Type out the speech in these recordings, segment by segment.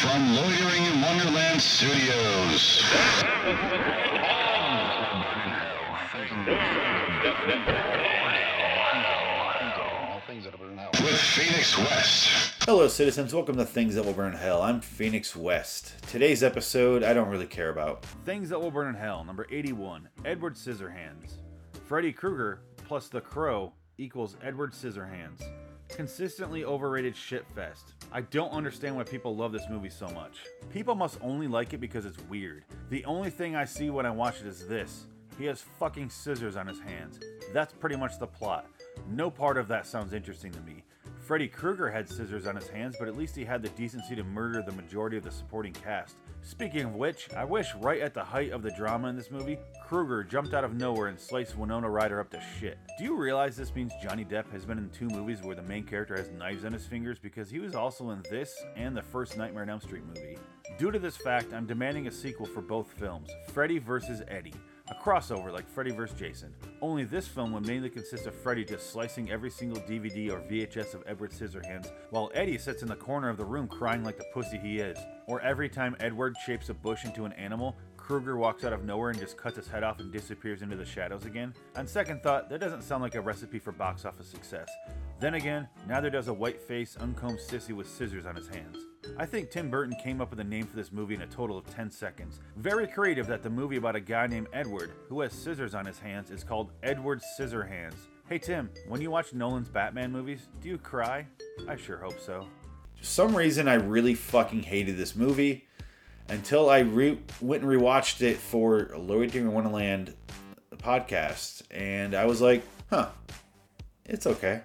from Loitering in Wonderland Studios. With Phoenix West. Hello, citizens. Welcome to Things That Will Burn in Hell. I'm Phoenix West. Today's episode, I don't really care about. Things That Will Burn in Hell, number 81 Edward Scissorhands. Freddy Krueger plus The Crow equals Edward Scissorhands. Consistently overrated shitfest. I don't understand why people love this movie so much. People must only like it because it's weird. The only thing I see when I watch it is this he has fucking scissors on his hands. That's pretty much the plot. No part of that sounds interesting to me. Freddy Krueger had scissors on his hands, but at least he had the decency to murder the majority of the supporting cast. Speaking of which, I wish right at the height of the drama in this movie, Krueger jumped out of nowhere and sliced Winona Ryder up to shit. Do you realize this means Johnny Depp has been in two movies where the main character has knives on his fingers because he was also in this and the first Nightmare on Elm Street movie? Due to this fact, I'm demanding a sequel for both films Freddy vs. Eddie. A crossover like Freddy vs. Jason. Only this film would mainly consist of Freddy just slicing every single DVD or VHS of Edward Scissorhands, while Eddie sits in the corner of the room crying like the pussy he is. Or every time Edward shapes a bush into an animal, Krueger walks out of nowhere and just cuts his head off and disappears into the shadows again. On second thought, that doesn't sound like a recipe for box office success. Then again, neither does a white faced, uncombed sissy with scissors on his hands. I think Tim Burton came up with a name for this movie in a total of 10 seconds. Very creative that the movie about a guy named Edward, who has scissors on his hands, is called Edward Scissorhands. Hey Tim, when you watch Nolan's Batman movies, do you cry? I sure hope so. For some reason, I really fucking hated this movie until I re- went and rewatched it for Loitering in Wonderland podcast, and I was like, huh, it's okay.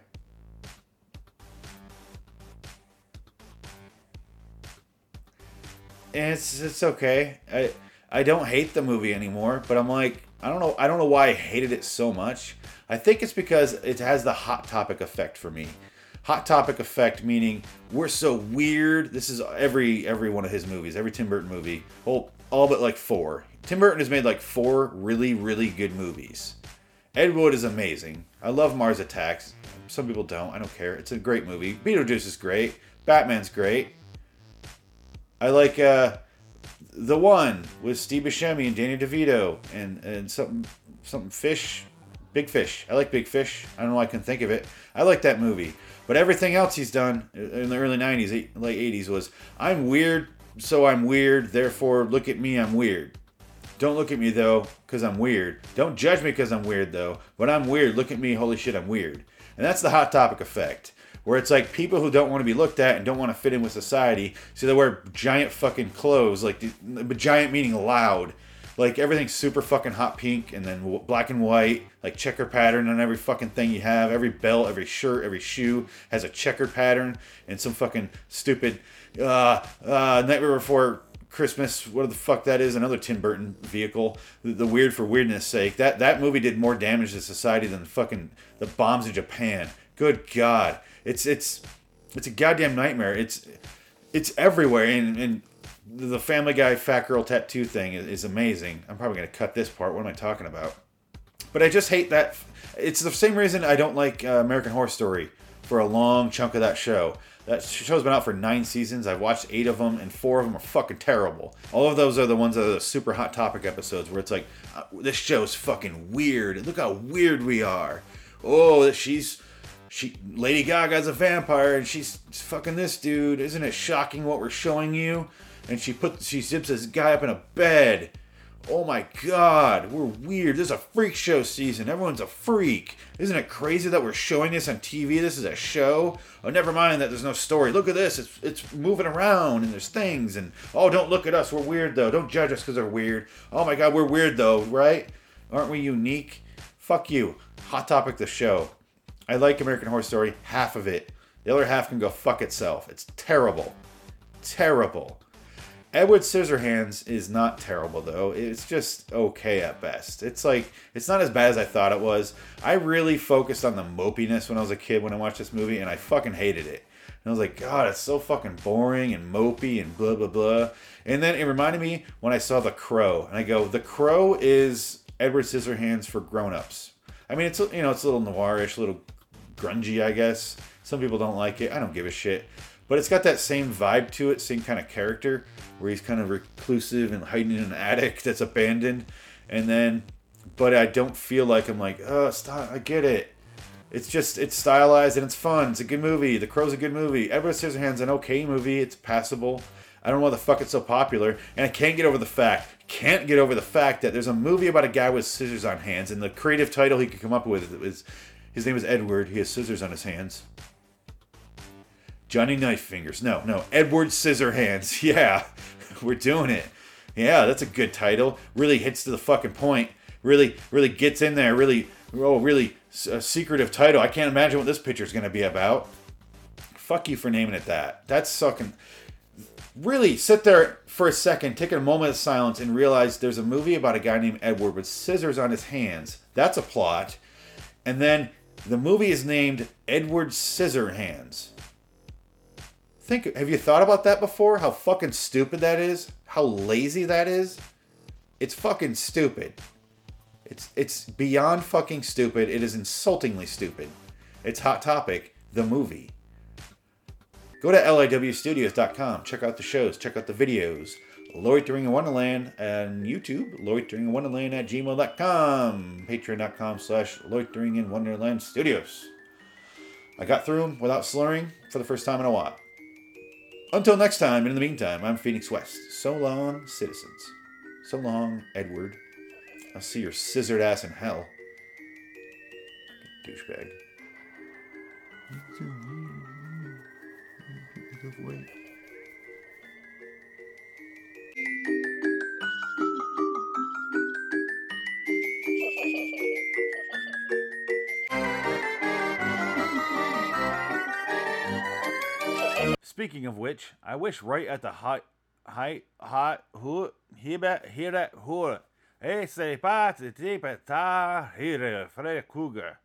And it's it's okay. I I don't hate the movie anymore, but I'm like, I don't know I don't know why I hated it so much. I think it's because it has the hot topic effect for me. Hot topic effect meaning we're so weird. This is every every one of his movies, every Tim Burton movie. Well, all but like four. Tim Burton has made like four really really good movies. Ed Wood is amazing. I love Mars Attacks. Some people don't. I don't care. It's a great movie. Beetlejuice is great. Batman's great. I like uh, the one with Steve Buscemi and Danny DeVito and and something something fish, big fish. I like Big Fish. I don't know I can think of it. I like that movie. But everything else he's done in the early '90s, late '80s was I'm weird, so I'm weird. Therefore, look at me, I'm weird. Don't look at me though, because I'm weird. Don't judge me because I'm weird though. But I'm weird. Look at me. Holy shit, I'm weird. And that's the hot topic effect where it's like people who don't want to be looked at and don't want to fit in with society, so they wear giant fucking clothes, like giant meaning loud, like everything's super fucking hot pink and then black and white, like checker pattern on every fucking thing you have, every belt, every shirt, every shoe has a checkered pattern and some fucking stupid uh, uh, Nightmare Before Christmas, what the fuck that is, another Tim Burton vehicle. The, the, weird for weirdness sake. That that movie did more damage to society than the fucking the bombs in Japan. Good God. It's it's it's a goddamn nightmare. It's it's everywhere, and, and the Family Guy fat girl tattoo thing is, is amazing. I'm probably gonna cut this part. What am I talking about? But I just hate that. It's the same reason I don't like uh, American Horror Story for a long chunk of that show. That show's been out for nine seasons. I've watched eight of them, and four of them are fucking terrible. All of those are the ones that are the super hot topic episodes where it's like, uh, this show's fucking weird. Look how weird we are. Oh, she's she Lady Gaga's a vampire and she's fucking this dude. Isn't it shocking what we're showing you? And she put she zips this guy up in a bed. Oh my god, we're weird. This is a freak show season. Everyone's a freak. Isn't it crazy that we're showing this on TV? This is a show. Oh, never mind that there's no story. Look at this. It's it's moving around and there's things and oh, don't look at us. We're weird though. Don't judge us because they're weird. Oh my god, we're weird though, right? Aren't we unique? Fuck you. Hot topic the show. I like American Horror Story, half of it. The other half can go fuck itself. It's terrible. Terrible. Edward Scissorhands is not terrible though. It's just okay at best. It's like it's not as bad as I thought it was. I really focused on the mopiness when I was a kid when I watched this movie and I fucking hated it. And I was like, God, it's so fucking boring and mopey and blah blah blah. And then it reminded me when I saw The Crow, and I go, The Crow is Edward Scissorhands for grown-ups. I mean, it's you know, it's a little noirish, a little grungy, I guess. Some people don't like it. I don't give a shit. But it's got that same vibe to it, same kind of character, where he's kind of reclusive and hiding in an attic that's abandoned, and then, but I don't feel like I'm like, oh, stop, I get it. It's just it's stylized and it's fun. It's a good movie. The Crow's a good movie. Edward Scissorhands an okay movie. It's passable. I don't know why the fuck it's so popular, and I can't get over the fact, can't get over the fact that there's a movie about a guy with scissors on hands, and the creative title he could come up with is his name is Edward. He has scissors on his hands. Johnny Knife Fingers. No, no, Edward Scissorhands. Yeah, we're doing it. Yeah, that's a good title. Really hits to the fucking point. Really, really gets in there. Really, oh, really a secretive title. I can't imagine what this picture is going to be about. Fuck you for naming it that. That's fucking really sit there for a second, take a moment of silence, and realize there's a movie about a guy named Edward with scissors on his hands. That's a plot. And then the movie is named Edward Scissorhands. Think, have you thought about that before? How fucking stupid that is? How lazy that is? It's fucking stupid. It's it's beyond fucking stupid. It is insultingly stupid. It's Hot Topic, the movie. Go to liwstudios.com. Check out the shows. Check out the videos. Loitering in Wonderland and YouTube. Loitering in Wonderland at gmail.com. Patreon.com slash Loitering in Wonderland Studios. I got through them without slurring for the first time in a while. Until next time, and in the meantime, I'm Phoenix West. So long, citizens. So long, Edward. I'll see your scissored ass in hell. Douchebag. Speaking of which, I wish right at the hot, high, hot, who, hear that, who, say, pat, tipa, ta, here, Fred Krueger.